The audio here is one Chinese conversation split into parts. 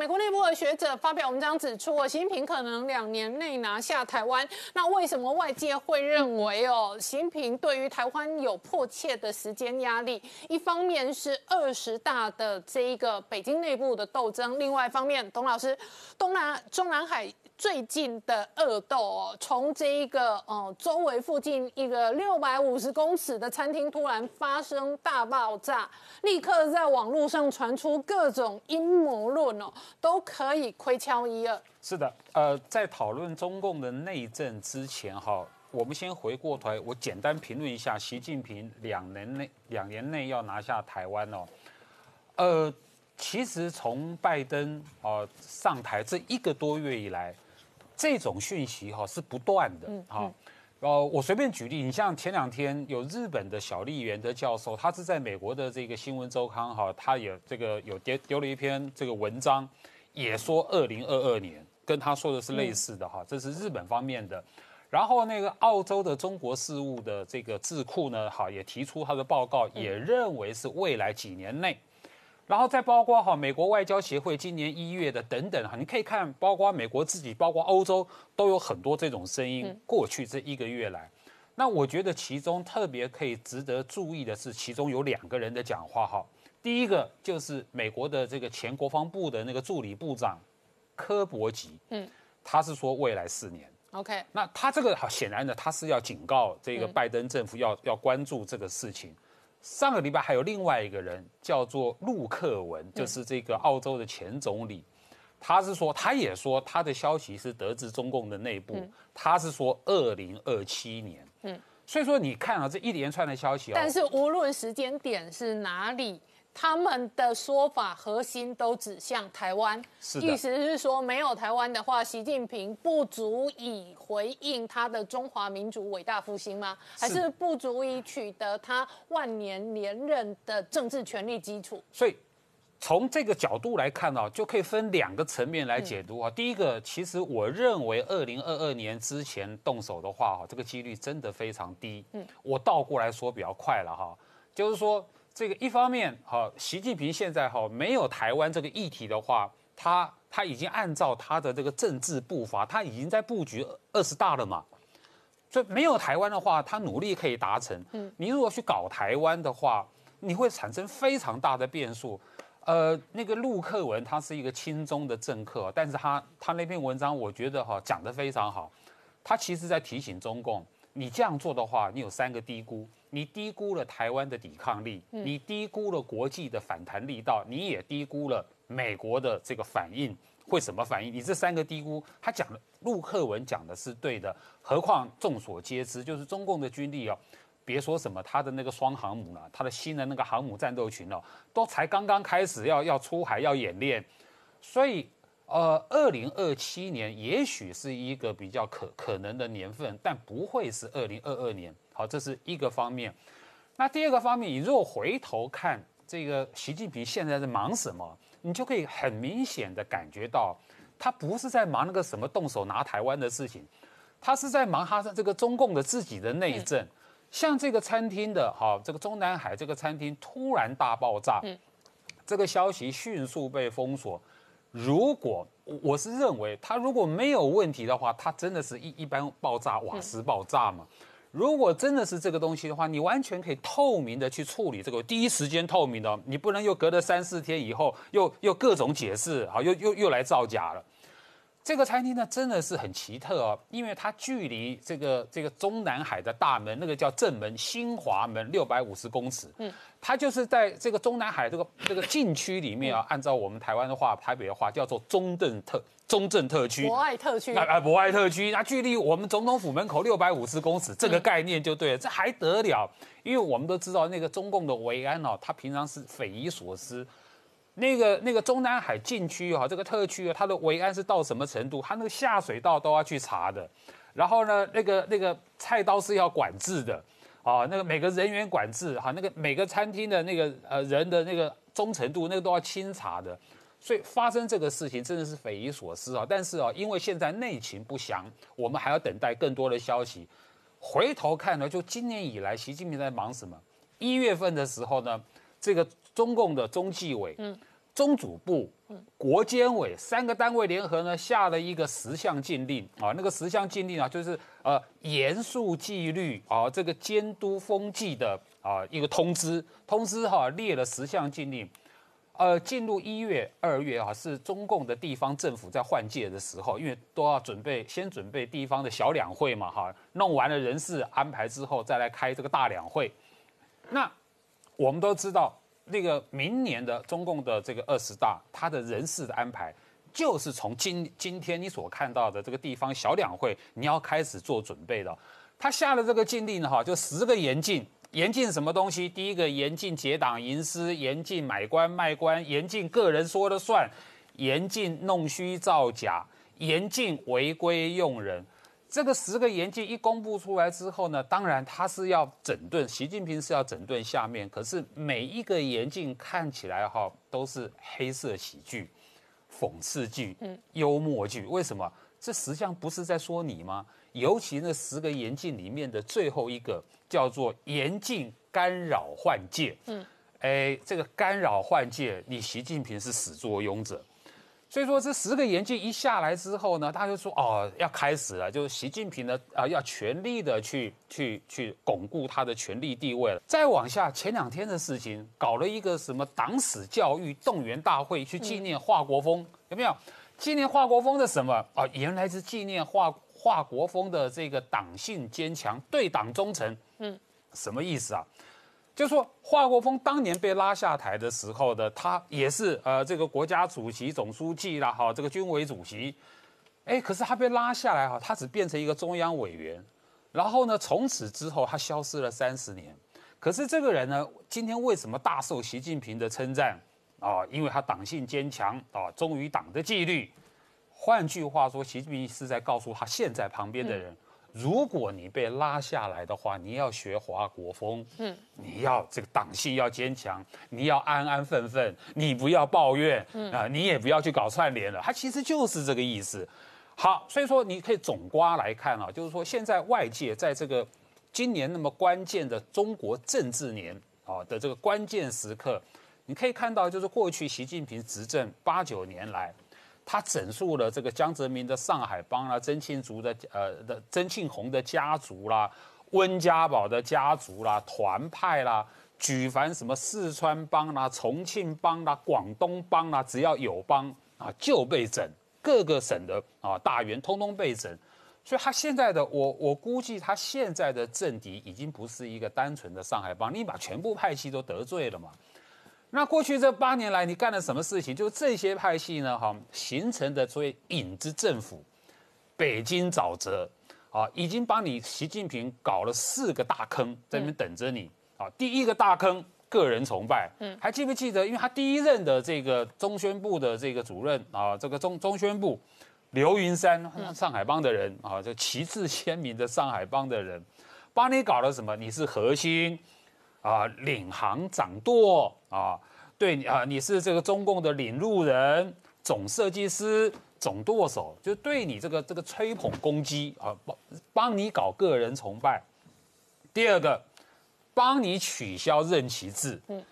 美国内部的学者发表文章指出，习近平可能两年内拿下台湾。那为什么外界会认为哦，习近平对于台湾有迫切的时间压力？一方面是二十大的这一个北京内部的斗争，另外一方面，董老师，东南中南海。最近的恶斗哦，从这一个呃周围附近一个六百五十公尺的餐厅突然发生大爆炸，立刻在网络上传出各种阴谋论哦，都可以窥敲一二。是的，呃，在讨论中共的内政之前哈，我们先回过头来，我简单评论一下习近平两年内两年内要拿下台湾哦，呃，其实从拜登啊上台这一个多月以来。这种讯息哈是不断的哈，呃，我随便举例，你像前两天有日本的小笠原的教授，他是在美国的这个新闻周刊哈，他也这个有丢丢了一篇这个文章，也说二零二二年跟他说的是类似的哈，这是日本方面的，然后那个澳洲的中国事务的这个智库呢，哈也提出他的报告，也认为是未来几年内。然后再包括哈美国外交协会今年一月的等等哈，你可以看，包括美国自己，包括欧洲都有很多这种声音。过去这一个月来，那我觉得其中特别可以值得注意的是，其中有两个人的讲话哈。第一个就是美国的这个前国防部的那个助理部长科伯吉，嗯，他是说未来四年，OK，那他这个好显然呢，他是要警告这个拜登政府要要关注这个事情。上个礼拜还有另外一个人叫做陆克文，就是这个澳洲的前总理，他是说，他也说他的消息是得知中共的内部，他是说二零二七年，嗯，所以说你看啊这一连串的消息，但是无论时间点是哪里。他们的说法核心都指向台湾，意思是说没有台湾的话，习近平不足以回应他的中华民族伟大复兴吗？还是不足以取得他万年连任的政治权力基础？所以从这个角度来看呢，就可以分两个层面来解读啊。第一个，其实我认为二零二二年之前动手的话，哈，这个几率真的非常低。嗯，我倒过来说比较快了哈，就是说。这个一方面，哈，习近平现在哈没有台湾这个议题的话，他他已经按照他的这个政治步伐，他已经在布局二十大了嘛。所以没有台湾的话，他努力可以达成。嗯，你如果去搞台湾的话，你会产生非常大的变数。呃，那个陆克文他是一个亲中的政客，但是他他那篇文章我觉得哈讲得非常好，他其实在提醒中共，你这样做的话，你有三个低估。你低估了台湾的抵抗力，你低估了国际的反弹力道，你也低估了美国的这个反应会什么反应？你这三个低估，他讲的陆克文讲的是对的。何况众所皆知，就是中共的军力哦，别说什么他的那个双航母了，他的新的那个航母战斗群哦，都才刚刚开始要要出海要演练，所以。呃，二零二七年也许是一个比较可可能的年份，但不会是二零二二年。好，这是一个方面。那第二个方面，你如果回头看这个习近平现在在忙什么，你就可以很明显的感觉到，他不是在忙那个什么动手拿台湾的事情，他是在忙他的这个中共的自己的内政。像这个餐厅的，哈，这个中南海这个餐厅突然大爆炸，这个消息迅速被封锁。如果我是认为它如果没有问题的话，它真的是一一般爆炸瓦斯爆炸嘛？如果真的是这个东西的话，你完全可以透明的去处理这个，第一时间透明的，你不能又隔了三四天以后又又各种解释，好又又又来造假了。这个餐厅呢，真的是很奇特哦，因为它距离这个这个中南海的大门，那个叫正门新华门，六百五十公尺。嗯，它就是在这个中南海这个这个禁区里面啊，按照我们台湾的话，台北的话叫做中正特中正特区，博爱特区。啊，博爱特区，那距离我们总统府门口六百五十公尺，这个概念就对了，这还得了？因为我们都知道那个中共的维安哦，他平常是匪夷所思。那个那个中南海禁区哈，这个特区，它的维安是到什么程度？它那个下水道都要去查的，然后呢，那个那个菜刀是要管制的，啊，那个每个人员管制哈，那个每个餐厅的那个呃人的那个忠诚度，那个都要清查的，所以发生这个事情真的是匪夷所思啊！但是啊，因为现在内情不详，我们还要等待更多的消息。回头看呢，就今年以来，习近平在忙什么？一月份的时候呢，这个。中共的中纪委，嗯，中组部、国监委三个单位联合呢，下了一个十项禁令啊。那个十项禁令啊，就是呃严肃纪律啊，这个监督风纪的啊一个通知。通知哈列了十项禁令。呃，进入一月、二月啊，是中共的地方政府在换届的时候，因为都要准备先准备地方的小两会嘛，哈，弄完了人事安排之后，再来开这个大两会。那我们都知道。那个明年的中共的这个二十大，他的人事的安排，就是从今今天你所看到的这个地方小两会，你要开始做准备的。他下了这个禁令哈，就十个严禁，严禁什么东西？第一个严禁结党营私，严禁买官卖官，严禁个人说了算，严禁弄虚造假，严禁违规用人。这个十个严禁一公布出来之后呢，当然他是要整顿，习近平是要整顿下面。可是每一个严禁看起来哈都是黑色喜剧、讽刺剧、嗯，幽默剧。为什么？这实际上不是在说你吗？尤其那十个严禁里面的最后一个叫做严禁干扰换届，嗯，哎，这个干扰换届，你习近平是始作俑者。所以说，这十个严禁一下来之后呢，他就说哦，要开始了，就是习近平呢啊，要全力的去去去巩固他的权力地位了。再往下，前两天的事情，搞了一个什么党史教育动员大会，去纪念华国锋，有没有？纪念华国锋的什么啊？原来是纪念华华国锋的这个党性坚强，对党忠诚。嗯，什么意思啊？就说华国锋当年被拉下台的时候的，他也是呃这个国家主席、总书记啦，哈，这个军委主席，哎，可是他被拉下来哈，他只变成一个中央委员，然后呢，从此之后他消失了三十年。可是这个人呢，今天为什么大受习近平的称赞啊？因为他党性坚强啊，忠于党的纪律。换句话说，习近平是在告诉他现在旁边的人。如果你被拉下来的话，你要学华国锋，嗯，你要这个党性要坚强，你要安安分分，你不要抱怨，嗯啊，你也不要去搞串联了，他其实就是这个意思。好，所以说你可以总瓜来看啊，就是说现在外界在这个今年那么关键的中国政治年啊的这个关键时刻，你可以看到，就是过去习近平执政八九年来。他整肃了这个江泽民的上海帮啦，曾庆竹的呃的曾庆红的家族啦，温家宝的家族啦，团派啦，举凡什么四川帮啦、重庆帮啦、广东帮啦，只要有帮啊就被整，各个省的啊大员通通被整，所以他现在的我我估计他现在的政敌已经不是一个单纯的上海帮，你把全部派系都得罪了嘛。那过去这八年来，你干了什么事情？就是这些派系呢，哈，形成的所谓影子政府，北京沼泽，啊，已经帮你习近平搞了四个大坑，在那边等着你。啊，第一个大坑，个人崇拜，嗯，还记不记得？因为他第一任的这个中宣部的这个主任啊，这个中中宣部，刘云山，上海帮的人啊，就旗帜鲜明的上海帮的人，帮你搞了什么？你是核心。啊，领航掌舵啊，对啊，你是这个中共的领路人、总设计师、总舵手，就对你这个这个吹捧攻击啊，帮帮你搞个人崇拜。第二个，帮你取消任期制，嗯，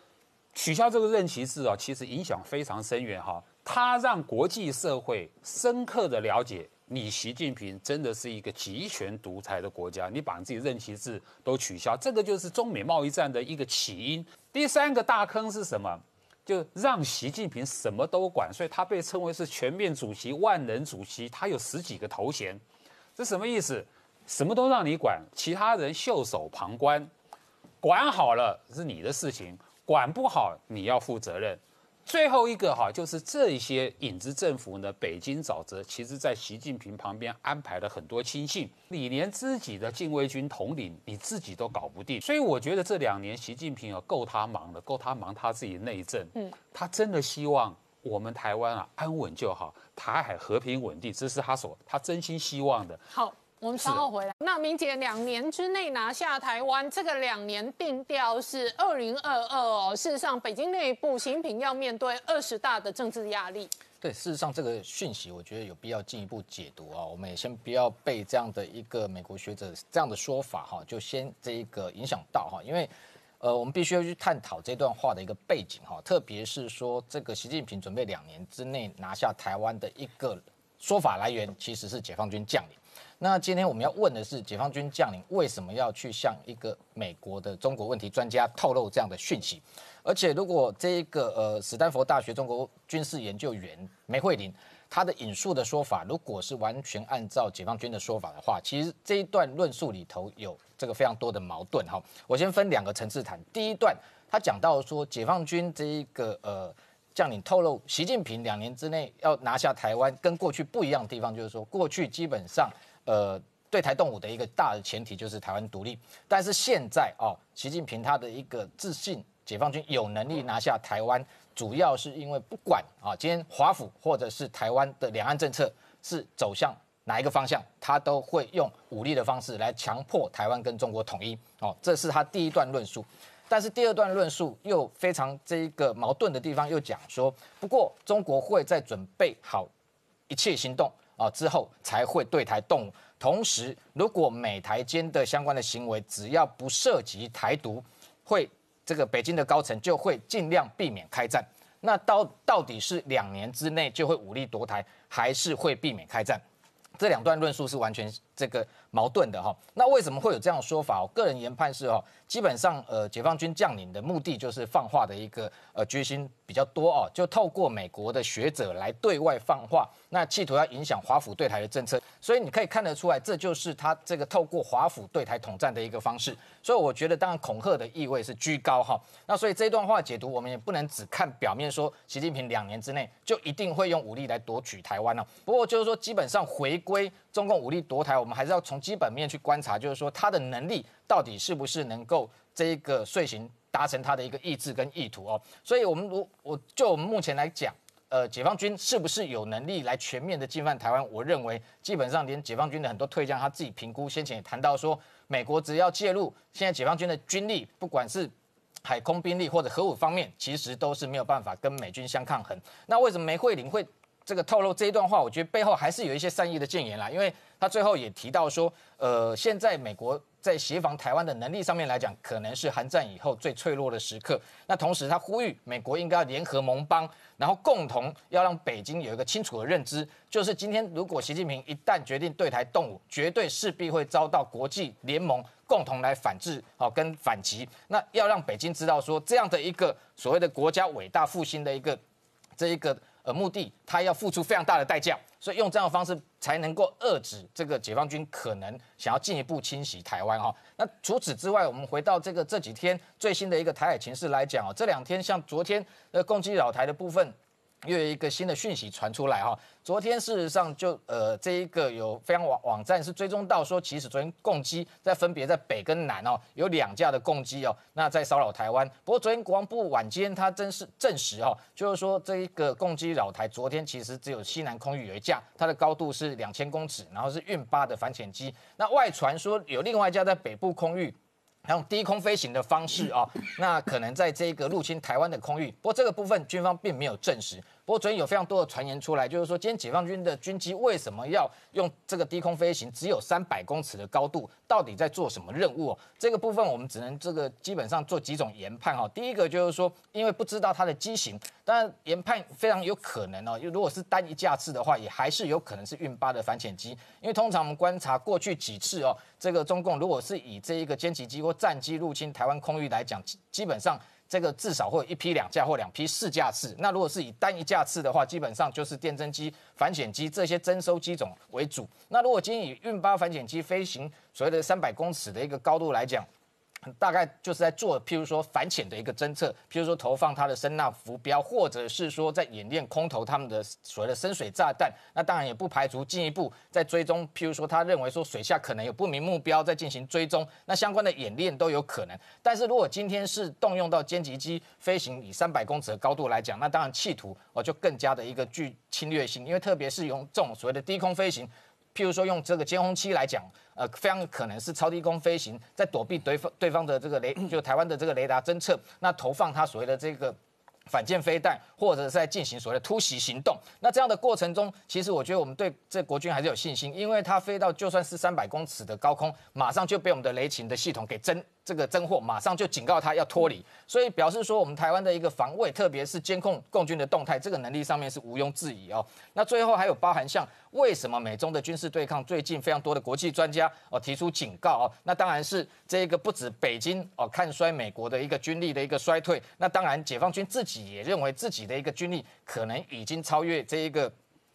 取消这个任期制啊，其实影响非常深远哈，它让国际社会深刻的了解。你习近平真的是一个集权独裁的国家，你把自己任期制都取消，这个就是中美贸易战的一个起因。第三个大坑是什么？就让习近平什么都管，所以他被称为是全面主席、万能主席，他有十几个头衔，这什么意思？什么都让你管，其他人袖手旁观，管好了是你的事情，管不好你要负责任。最后一个哈，就是这些影子政府呢，北京沼泽，其实在习近平旁边安排了很多亲信，你连自己的禁卫军统领你自己都搞不定，所以我觉得这两年习近平啊够他忙了，够他忙他自己内政，嗯，他真的希望我们台湾啊安稳就好，台海和平稳定，这是他所他真心希望的。好。我们稍后回来。那明姐两年之内拿下台湾，这个两年定调是二零二二哦。事实上，北京内部新品要面对二十大的政治压力。对，事实上这个讯息，我觉得有必要进一步解读啊。我们也先不要被这样的一个美国学者这样的说法哈，就先这一个影响到哈，因为。呃，我们必须要去探讨这段话的一个背景哈，特别是说这个习近平准备两年之内拿下台湾的一个说法来源，其实是解放军将领。那今天我们要问的是，解放军将领为什么要去向一个美国的中国问题专家透露这样的讯息？而且，如果这一个呃，史丹佛大学中国军事研究员梅惠玲他的引述的说法，如果是完全按照解放军的说法的话，其实这一段论述里头有这个非常多的矛盾哈。我先分两个层次谈。第一段，他讲到说，解放军这一个呃将领透露，习近平两年之内要拿下台湾，跟过去不一样的地方，就是说过去基本上呃对台动武的一个大的前提就是台湾独立，但是现在哦，习近平他的一个自信。解放军有能力拿下台湾，主要是因为不管啊，今天华府或者是台湾的两岸政策是走向哪一个方向，他都会用武力的方式来强迫台湾跟中国统一。哦，这是他第一段论述。但是第二段论述又非常这一个矛盾的地方，又讲说，不过中国会在准备好一切行动啊之后，才会对台动武。同时，如果美台间的相关的行为只要不涉及台独，会。这个北京的高层就会尽量避免开战，那到到底是两年之内就会武力夺台，还是会避免开战？这两段论述是完全这个矛盾的哈。那为什么会有这样说法？我个人研判是哦。基本上，呃，解放军将领的目的就是放话的一个呃决心比较多哦，就透过美国的学者来对外放话，那企图要影响华府对台的政策，所以你可以看得出来，这就是他这个透过华府对台统战的一个方式。所以我觉得，当然恐吓的意味是居高哈。那所以这段话解读，我们也不能只看表面，说习近平两年之内就一定会用武力来夺取台湾了。不过就是说，基本上回归中共武力夺台，我们还是要从基本面去观察，就是说他的能力。到底是不是能够这一个遂行达成他的一个意志跟意图哦？所以，我们如我就我们目前来讲，呃，解放军是不是有能力来全面的进犯台湾？我认为，基本上连解放军的很多退将他自己评估，先前也谈到说，美国只要介入，现在解放军的军力，不管是海空兵力或者核武方面，其实都是没有办法跟美军相抗衡。那为什么梅惠玲会这个透露这一段话？我觉得背后还是有一些善意的谏言啦，因为他最后也提到说，呃，现在美国。在协防台湾的能力上面来讲，可能是韩战以后最脆弱的时刻。那同时，他呼吁美国应该要联合盟邦，然后共同要让北京有一个清楚的认知，就是今天如果习近平一旦决定对台动武，绝对势必会遭到国际联盟共同来反制，好跟反击。那要让北京知道说，这样的一个所谓的国家伟大复兴的一个这一个呃目的，他要付出非常大的代价。所以用这样的方式才能够遏制这个解放军可能想要进一步侵袭台湾哈。那除此之外，我们回到这个这几天最新的一个台海情势来讲哦，这两天像昨天呃攻击老台的部分。又有一个新的讯息传出来哈，昨天事实上就呃这一个有非常网网站是追踪到说，其实昨天共机在分别在北跟南哦有两架的共机哦，那在骚扰台湾。不过昨天国防部晚间他真是证实哈，就是说这一个共机扰台，昨天其实只有西南空域有一架，它的高度是两千公尺，然后是运八的反潜机。那外传说有另外一架在北部空域。用低空飞行的方式啊，那可能在这个入侵台湾的空域，不过这个部分军方并没有证实。不过昨天有非常多的传言出来，就是说今天解放军的军机为什么要用这个低空飞行，只有三百公尺的高度，到底在做什么任务？这个部分我们只能这个基本上做几种研判哈。第一个就是说，因为不知道它的机型，当然研判非常有可能哦，如果是单一架次的话，也还是有可能是运八的反潜机，因为通常我们观察过去几次哦，这个中共如果是以这一个歼击机或战机入侵台湾空域来讲，基本上。这个至少会有一批两架或两批四架次。那如果是以单一架次的话，基本上就是电侦机、反潜机这些征收机种为主。那如果今天以运八反潜机飞行所谓的三百公尺的一个高度来讲，大概就是在做，譬如说反潜的一个侦测，譬如说投放它的声呐浮标，或者是说在演练空投他们的所谓的深水炸弹。那当然也不排除进一步在追踪，譬如说他认为说水下可能有不明目标在进行追踪，那相关的演练都有可能。但是如果今天是动用到歼击机飞行以三百公尺的高度来讲，那当然企图哦就更加的一个具侵略性，因为特别是用这种所谓的低空飞行。譬如说用这个监控器来讲，呃，非常可能是超低空飞行，在躲避对方对方的这个雷，就台湾的这个雷达侦测，那投放它所谓的这个反舰飞弹，或者是在进行所谓的突袭行动。那这样的过程中，其实我觉得我们对这国军还是有信心，因为它飞到就算是三百公尺的高空，马上就被我们的雷勤的系统给侦。这个侦获，马上就警告他要脱离，所以表示说我们台湾的一个防卫，特别是监控共军的动态，这个能力上面是毋庸置疑哦。那最后还有包含像为什么美中的军事对抗，最近非常多的国际专家哦提出警告哦，那当然是这个不止北京哦看衰美国的一个军力的一个衰退，那当然解放军自己也认为自己的一个军力可能已经超越这一个。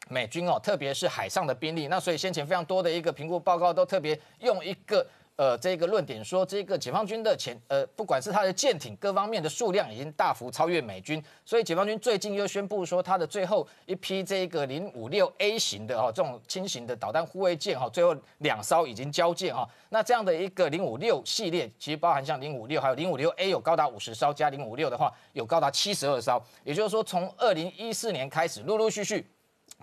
美军哦，特别是海上的兵力，那所以先前非常多的一个评估报告都特别用一个呃这个论点说，这个解放军的前呃不管是它的舰艇各方面的数量已经大幅超越美军，所以解放军最近又宣布说，它的最后一批这个零五六 A 型的哈这种轻型的导弹护卫舰哈，最后两艘已经交舰哈，那这样的一个零五六系列，其实包含像零五六还有零五六 A 有高达五十艘，加零五六的话有高达七十二艘，也就是说从二零一四年开始陆陆续续。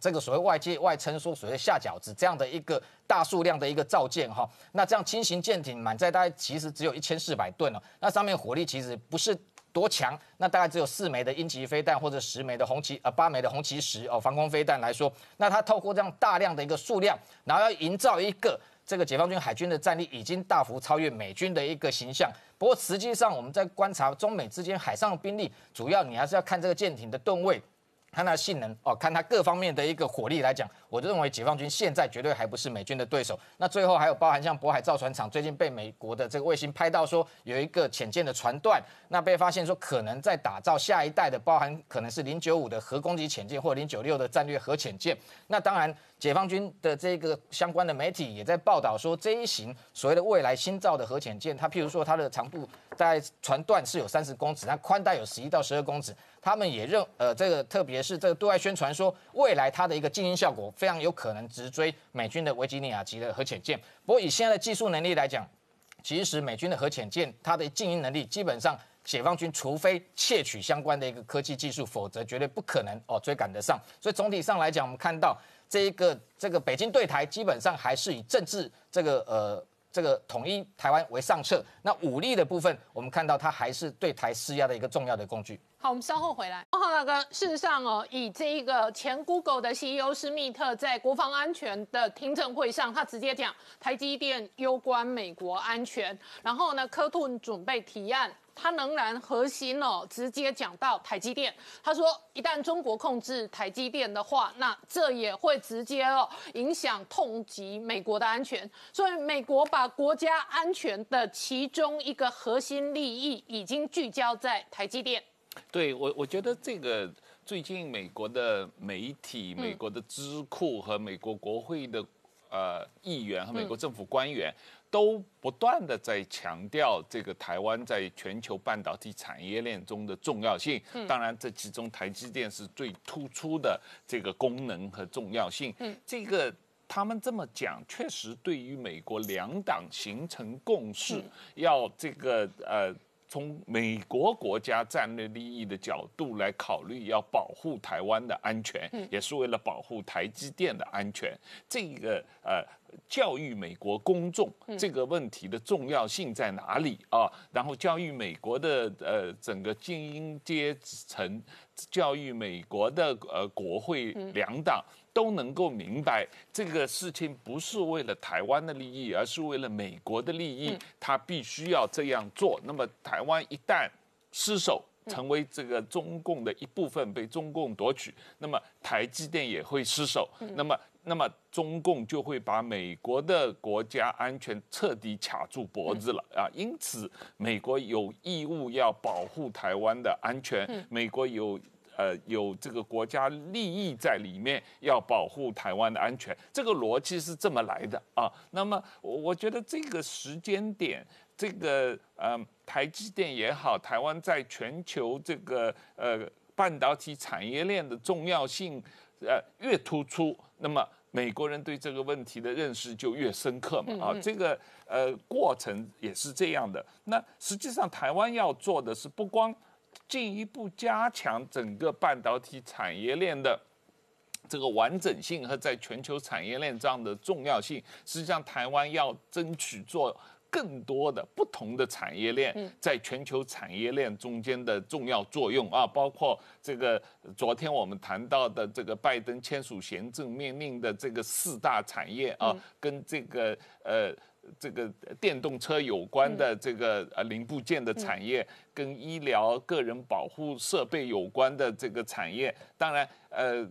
这个所谓外界外称说所谓下饺子这样的一个大数量的一个造舰哈，那这样轻型舰艇满载大概其实只有一千四百吨哦，那上面火力其实不是多强，那大概只有四枚的鹰击飞弹或者十枚的红旗呃八枚的红旗十哦防空飞弹来说，那它透过这样大量的一个数量，然后要营造一个这个解放军海军的战力已经大幅超越美军的一个形象。不过实际上我们在观察中美之间海上兵力，主要你还是要看这个舰艇的吨位。看它性能哦，看它各方面的一个火力来讲，我就认为解放军现在绝对还不是美军的对手。那最后还有包含像渤海造船厂最近被美国的这个卫星拍到说有一个潜舰的船段，那被发现说可能在打造下一代的，包含可能是零九五的核攻击潜舰或零九六的战略核潜舰。那当然，解放军的这个相关的媒体也在报道说这一型所谓的未来新造的核潜舰，它譬如说它的长度在船段是有三十公尺，那宽带有十一到十二公尺。他们也认，呃，这个特别是这个对外宣传说，未来它的一个静音效果非常有可能直追美军的维吉尼亚级的核潜舰。不过以现在的技术能力来讲，其实美军的核潜舰它的静音能力，基本上解放军除非窃取相关的一个科技技术，否则绝对不可能哦追赶得上。所以总体上来讲，我们看到这一个这个北京对台，基本上还是以政治这个呃。这个统一台湾为上策，那武力的部分，我们看到它还是对台施压的一个重要的工具。好，我们稍后回来。浩，大哥，事实上哦，以这一个前 Google 的 CEO 施密特在国防安全的听证会上，他直接讲台积电攸关美国安全，然后呢，科顿准备提案。他仍然核心哦，直接讲到台积电。他说，一旦中国控制台积电的话，那这也会直接哦影响痛击美国的安全。所以，美国把国家安全的其中一个核心利益已经聚焦在台积电。对我，我觉得这个最近美国的媒体、美国的智库和美国国会的呃议员和美国政府官员。都不断的在强调这个台湾在全球半导体产业链中的重要性。当然，这其中台积电是最突出的这个功能和重要性。这个他们这么讲，确实对于美国两党形成共识，要这个呃。从美国国家战略利益的角度来考虑，要保护台湾的安全，也是为了保护台积电的安全。这个呃，教育美国公众这个问题的重要性在哪里啊？然后教育美国的呃整个精英阶层，教育美国的呃国会两党。都能够明白这个事情不是为了台湾的利益，而是为了美国的利益，他必须要这样做。那么台湾一旦失守，成为这个中共的一部分，被中共夺取，那么台积电也会失守。那么，那么中共就会把美国的国家安全彻底卡住脖子了啊！因此，美国有义务要保护台湾的安全。美国有。呃，有这个国家利益在里面，要保护台湾的安全，这个逻辑是这么来的啊。那么，我我觉得这个时间点，这个呃，台积电也好，台湾在全球这个呃半导体产业链的重要性，呃，越突出，那么美国人对这个问题的认识就越深刻嘛。啊，这个呃过程也是这样的。那实际上，台湾要做的是不光。进一步加强整个半导体产业链的这个完整性和在全球产业链上的重要性，实际上台湾要争取做更多的不同的产业链在全球产业链中间的重要作用啊，包括这个昨天我们谈到的这个拜登签署行政命令的这个四大产业啊，跟这个呃。这个电动车有关的这个呃零部件的产业，跟医疗、个人保护设备有关的这个产业，当然呃。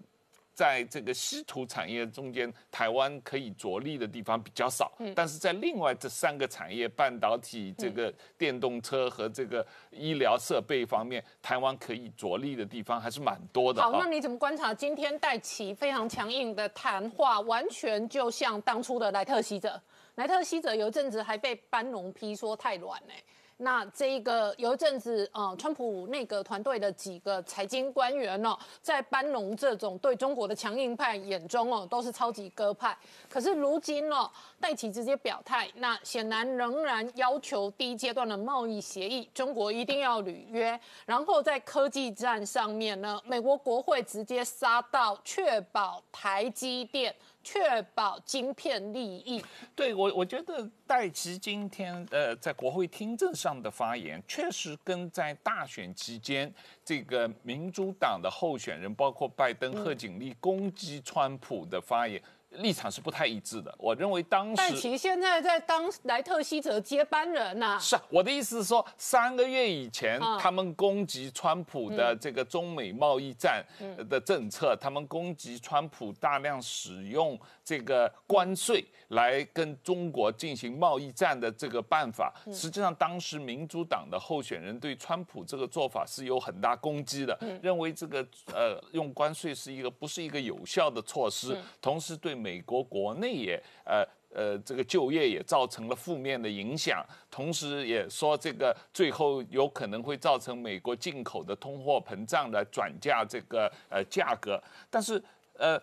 在这个稀土产业中间，台湾可以着力的地方比较少，但是在另外这三个产业，半导体、这个电动车和这个医疗设备方面，台湾可以着力的地方还是蛮多的。好，那你怎么观察今天戴奇非常强硬的谈话，完全就像当初的莱特希泽？莱特希泽有一阵子还被班农批说太软呢。那这一个有一阵子，呃，川普内阁团队的几个财经官员呢，在班农这种对中国的强硬派眼中哦，都是超级鸽派。可是如今呢，戴奇直接表态，那显然仍然要求第一阶段的贸易协议，中国一定要履约。然后在科技战上面呢，美国国会直接杀到确保台积电。确保晶片利益。对我，我觉得戴奇今天呃在国会听证上的发言，确实跟在大选期间这个民主党的候选人，包括拜登、贺锦丽攻击川普的发言。立场是不太一致的。我认为当时戴奇现在在当莱特希泽接班人呐。是啊，我的意思是说，三个月以前他们攻击川普的这个中美贸易战的政策，他们攻击川普大量使用这个关税来跟中国进行贸易战的这个办法，实际上当时民主党的候选人对川普这个做法是有很大攻击的，认为这个呃用关税是一个不是一个有效的措施，同时对。美国国内也呃呃这个就业也造成了负面的影响，同时也说这个最后有可能会造成美国进口的通货膨胀来转嫁这个呃价格。但是呃，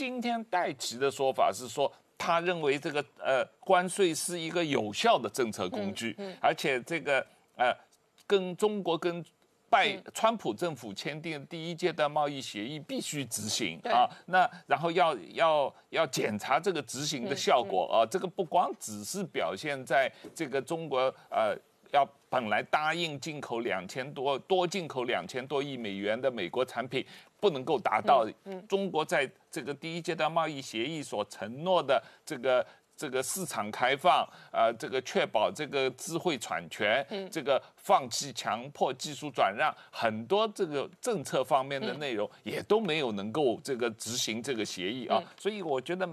今天戴奇的说法是说，他认为这个呃关税是一个有效的政策工具，而且这个呃跟中国跟。拜川普政府签订第一阶段贸易协议必须执行啊，那然后要要要检查这个执行的效果啊，这个不光只是表现在这个中国呃要本来答应进口两千多多进口两千多亿美元的美国产品不能够达到中国在这个第一阶段贸易协议所承诺的这个。这个市场开放，呃，这个确保这个智慧产权，这个放弃强迫技术转让，很多这个政策方面的内容也都没有能够这个执行这个协议啊，所以我觉得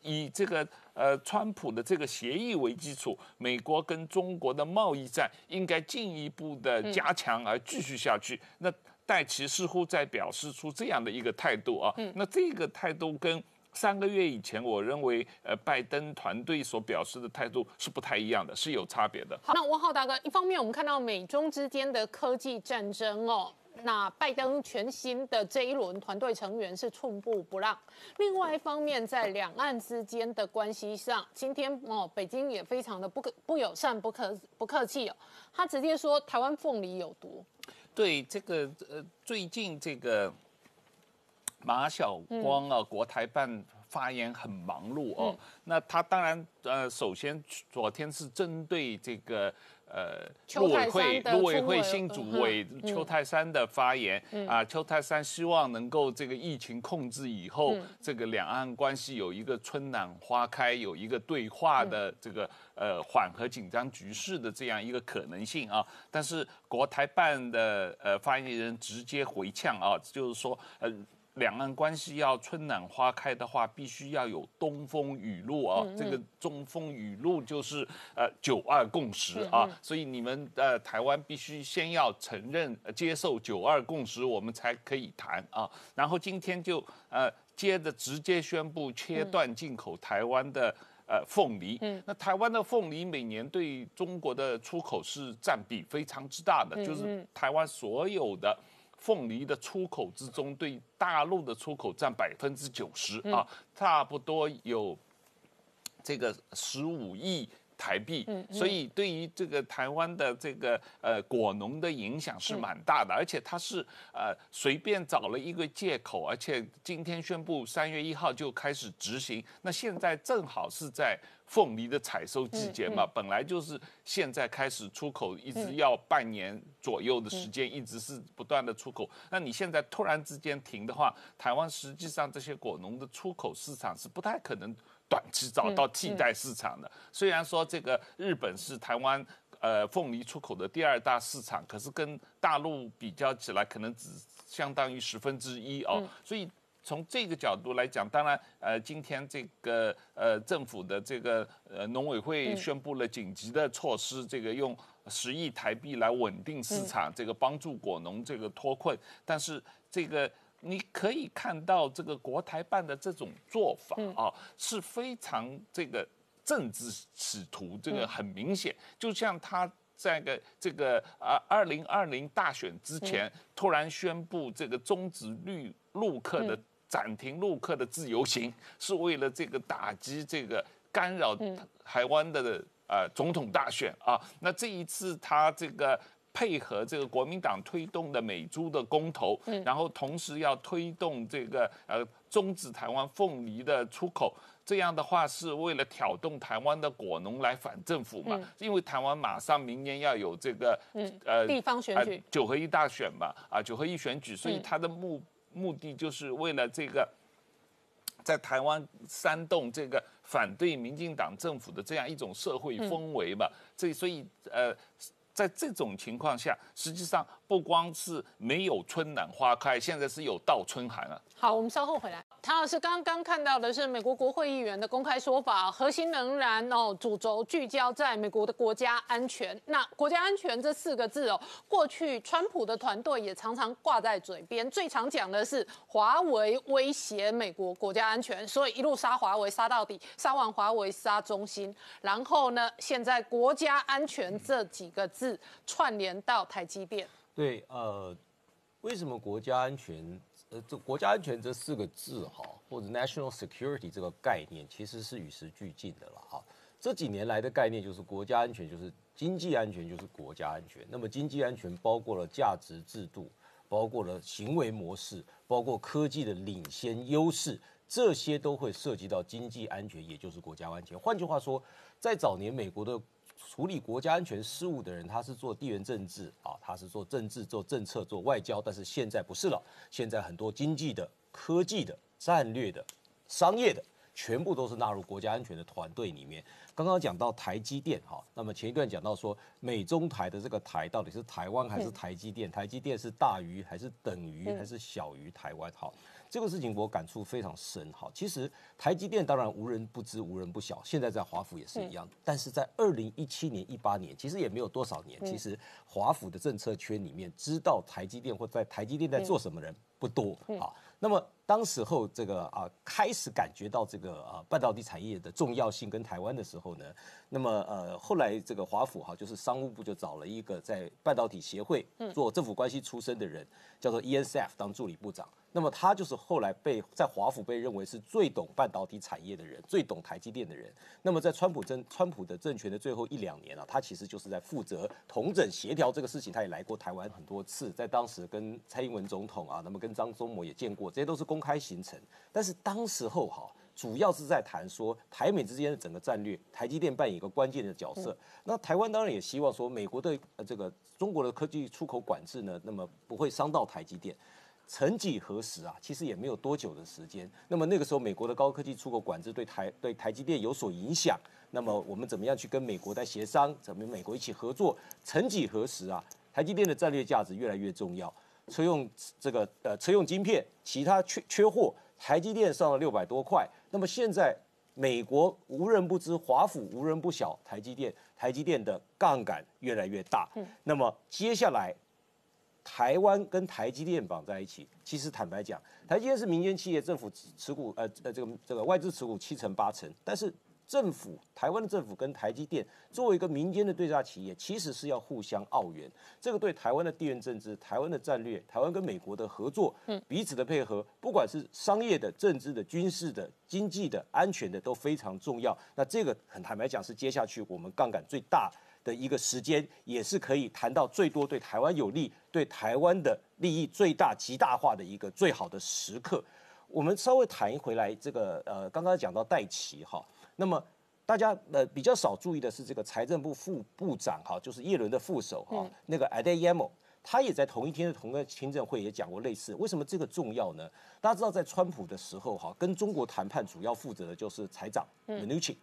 以这个呃川普的这个协议为基础，美国跟中国的贸易战应该进一步的加强而继续下去。那戴奇似乎在表示出这样的一个态度啊，嗯那这个态度跟。三个月以前，我认为，呃，拜登团队所表示的态度是不太一样的，是有差别的。好，那汪浩大哥，一方面我们看到美中之间的科技战争哦，那拜登全新的这一轮团队成员是寸步不让；另外一方面，在两岸之间的关系上，今天哦，北京也非常的不可不友善、不客不客气哦，他直接说台湾凤梨有毒。对这个呃，最近这个。马晓光啊，国台办发言很忙碌哦。那他当然呃，首先昨天是针对这个呃，陆委会陆委会新主委邱泰山的发言啊。邱泰山希望能够这个疫情控制以后，这个两岸关系有一个春暖花开，有一个对话的这个呃缓和紧张局势的这样一个可能性啊。但是国台办的呃发言人直接回呛啊，就是说呃。两岸关系要春暖花开的话，必须要有东风雨露啊！这个东风雨露就是呃九二共识啊，所以你们呃台湾必须先要承认接受九二共识，我们才可以谈啊。然后今天就呃接着直接宣布切断进口台湾的呃凤梨。那台湾的凤梨每年对中国的出口是占比非常之大的，就是台湾所有的。凤梨的出口之中，对大陆的出口占百分之九十啊，差不多有这个十五亿台币，所以对于这个台湾的这个呃果农的影响是蛮大的，而且它是呃随便找了一个借口，而且今天宣布三月一号就开始执行，那现在正好是在凤梨的采收季节嘛，本来就是现在开始出口，一直要半年左右的时间，一直是不断的出口。那你现在突然之间停的话，台湾实际上这些果农的出口市场是不太可能短期找到替代市场的。虽然说这个日本是台湾呃凤梨出口的第二大市场，可是跟大陆比较起来，可能只相当于十分之一哦，所以。从这个角度来讲，当然，呃，今天这个呃政府的这个呃农委会宣布了紧急的措施，这个用十亿台币来稳定市场，这个帮助果农这个脱困。但是这个你可以看到，这个国台办的这种做法啊，是非常这个政治企图，这个很明显，就像他。在个这个啊，二零二零大选之前，突然宣布这个终止绿陆客的。暂停陆客的自由行，是为了这个打击这个干扰台湾的呃总统大选啊。那这一次他这个配合这个国民党推动的美猪的公投，然后同时要推动这个呃终止台湾凤梨的出口，这样的话是为了挑动台湾的果农来反政府嘛？因为台湾马上明年要有这个呃地方选举九合一大选嘛啊九合一选举，所以他的目。目的就是为了这个，在台湾煽动这个反对民进党政府的这样一种社会氛围吧。这所以呃，在这种情况下，实际上不光是没有春暖花开，现在是有倒春寒了。好，我们稍后回来。唐老师刚刚看到的是美国国会议员的公开说法，核心仍然哦，主轴聚焦在美国的国家安全。那国家安全这四个字哦，过去川普的团队也常常挂在嘴边，最常讲的是华为威胁美国国家安全，所以一路杀华为杀到底，杀完华为杀中兴，然后呢，现在国家安全这几个字串联到台积电。对，呃，为什么国家安全？呃，这国家安全这四个字哈，或者 national security 这个概念，其实是与时俱进的了哈。这几年来的概念就是国家安全就是经济安全就是国家安全。那么经济安全包括了价值制度，包括了行为模式，包括科技的领先优势，这些都会涉及到经济安全，也就是国家安全。换句话说，在早年美国的。处理国家安全事务的人，他是做地缘政治啊，他是做政治、做政策、做外交，但是现在不是了。现在很多经济的、科技的、战略的、商业的，全部都是纳入国家安全的团队里面。刚刚讲到台积电哈，那么前一段讲到说美中台的这个台到底是台湾还是台积电？台积电是大于还是等于还是小于台湾？好。这个事情我感触非常深，哈。其实台积电当然无人不知、无人不晓，现在在华府也是一样。但是在二零一七年、一八年，其实也没有多少年。其实华府的政策圈里面，知道台积电或在台积电在做什么人不多啊。那么当时候这个啊开始感觉到这个啊半导体产业的重要性跟台湾的时候呢，那么呃后来这个华府哈就是商务部就找了一个在半导体协会做政府关系出身的人，叫做 ENF 当助理部长。那么他就是后来被在华府被认为是最懂半导体产业的人，最懂台积电的人。那么在川普政川普的政权的最后一两年啊，他其实就是在负责统整协调这个事情。他也来过台湾很多次，在当时跟蔡英文总统啊，那么跟张忠谋也见过，这些都是公开行程。但是当时候哈，主要是在谈说台美之间的整个战略，台积电扮演一个关键的角色。那台湾当然也希望说，美国的这个中国的科技出口管制呢，那么不会伤到台积电。曾几何时啊，其实也没有多久的时间。那么那个时候，美国的高科技出口管制对台对台积电有所影响。那么我们怎么样去跟美国在协商？怎么美国一起合作？曾几何时啊，台积电的战略价值越来越重要。车用这个呃车用晶片，其他缺缺货，台积电上了六百多块。那么现在美国无人不知，华府无人不晓，台积电台积电的杠杆越来越大。嗯，那么接下来。台湾跟台积电绑在一起，其实坦白讲，台积电是民间企业，政府持股，呃呃，这个这个外资持股七成八成，但是政府台湾的政府跟台积电作为一个民间的对价企业，其实是要互相澳元，这个对台湾的地缘政治、台湾的战略、台湾跟美国的合作，嗯，彼此的配合，不管是商业的、政治的、军事的、经济的、安全的，都非常重要。那这个很坦白讲，是接下去我们杠杆最大。的一个时间，也是可以谈到最多对台湾有利、对台湾的利益最大极大化的一个最好的时刻。我们稍微谈一回来，这个呃，刚刚讲到戴奇哈，那么大家呃比较少注意的是，这个财政部副部长哈，就是叶伦的副手哈，那个 Adeyemo，他也在同一天的同个听证会也讲过类似。为什么这个重要呢？大家知道，在川普的时候哈，跟中国谈判主要负责的就是财长 Mnuchin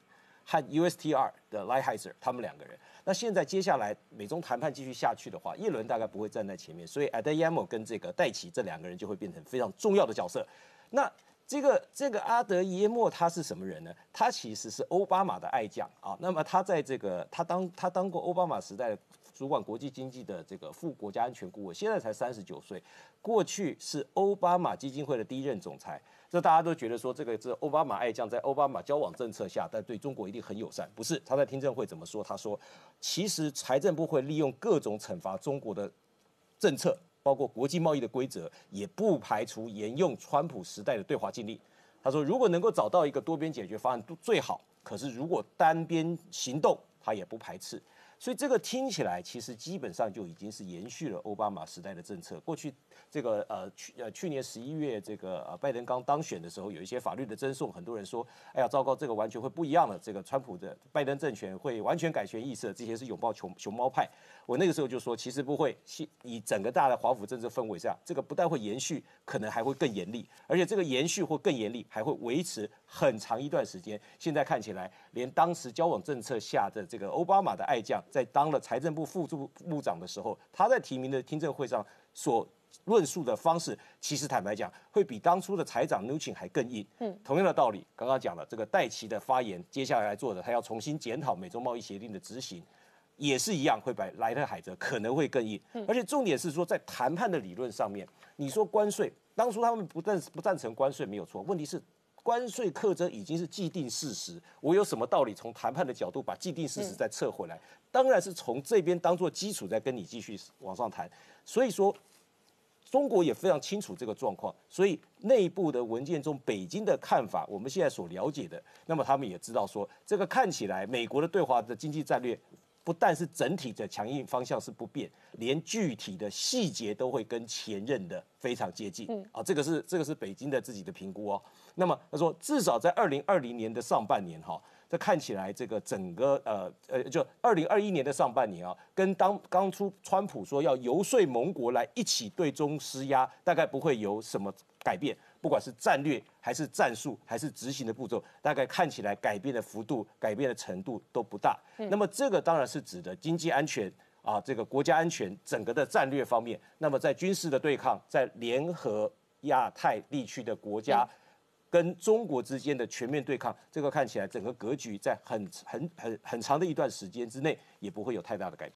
和 USTR 的 Lighthizer 他们两个人。那现在接下来美中谈判继续下去的话，叶伦大概不会站在前面，所以 Adeyemo 跟这个戴奇这两个人就会变成非常重要的角色。那这个这个阿德耶莫他是什么人呢？他其实是奥巴马的爱将啊。那么他在这个他当他当过奥巴马时代主管国际经济的这个副国家安全顾问，现在才三十九岁。过去是奥巴马基金会的第一任总裁。这大家都觉得说这个是奥巴马爱将，在奥巴马交往政策下，但对中国一定很友善。不是他在听证会怎么说？他说，其实财政部会利用各种惩罚中国的政策。包括国际贸易的规则，也不排除沿用川普时代的对华禁令。他说，如果能够找到一个多边解决方案，最好。可是，如果单边行动，他也不排斥。所以这个听起来其实基本上就已经是延续了奥巴马时代的政策。过去这个呃去呃去年十一月这个呃拜登刚当选的时候，有一些法律的赠送，很多人说，哎呀糟糕，这个完全会不一样了。这个川普的拜登政权会完全改弦易色，这些是拥抱熊熊猫派。我那个时候就说，其实不会，以整个大的华府政治氛围下，这个不但会延续，可能还会更严厉，而且这个延续或更严厉，还会维持很长一段时间。现在看起来，连当时交往政策下的这个奥巴马的爱将。在当了财政部副部部长的时候，他在提名的听证会上所论述的方式，其实坦白讲，会比当初的财长 n u c h i n 还更硬。嗯，同样的道理，刚刚讲了这个戴奇的发言，接下来来做的，他要重新检讨美中贸易协定的执行，也是一样会把莱特海泽可能会更硬。而且重点是说，在谈判的理论上面，你说关税，当初他们不赞不赞成关税没有错，问题是。关税课征已经是既定事实，我有什么道理从谈判的角度把既定事实再撤回来？当然是从这边当做基础再跟你继续往上谈。所以说，中国也非常清楚这个状况，所以内部的文件中，北京的看法，我们现在所了解的，那么他们也知道说，这个看起来美国的对华的经济战略。不但是整体的强硬方向是不变，连具体的细节都会跟前任的非常接近。嗯，啊，这个是这个是北京的自己的评估哦。那么他说，至少在二零二零年的上半年哈，这看起来这个整个呃呃，就二零二一年的上半年啊，跟当刚出川普说要游说盟国来一起对中施压，大概不会有什么改变。不管是战略还是战术还是执行的步骤，大概看起来改变的幅度、改变的程度都不大。那么这个当然是指的经济安全啊，这个国家安全整个的战略方面。那么在军事的对抗，在联合亚太地区的国家跟中国之间的全面对抗，这个看起来整个格局在很很很很长的一段时间之内也不会有太大的改变。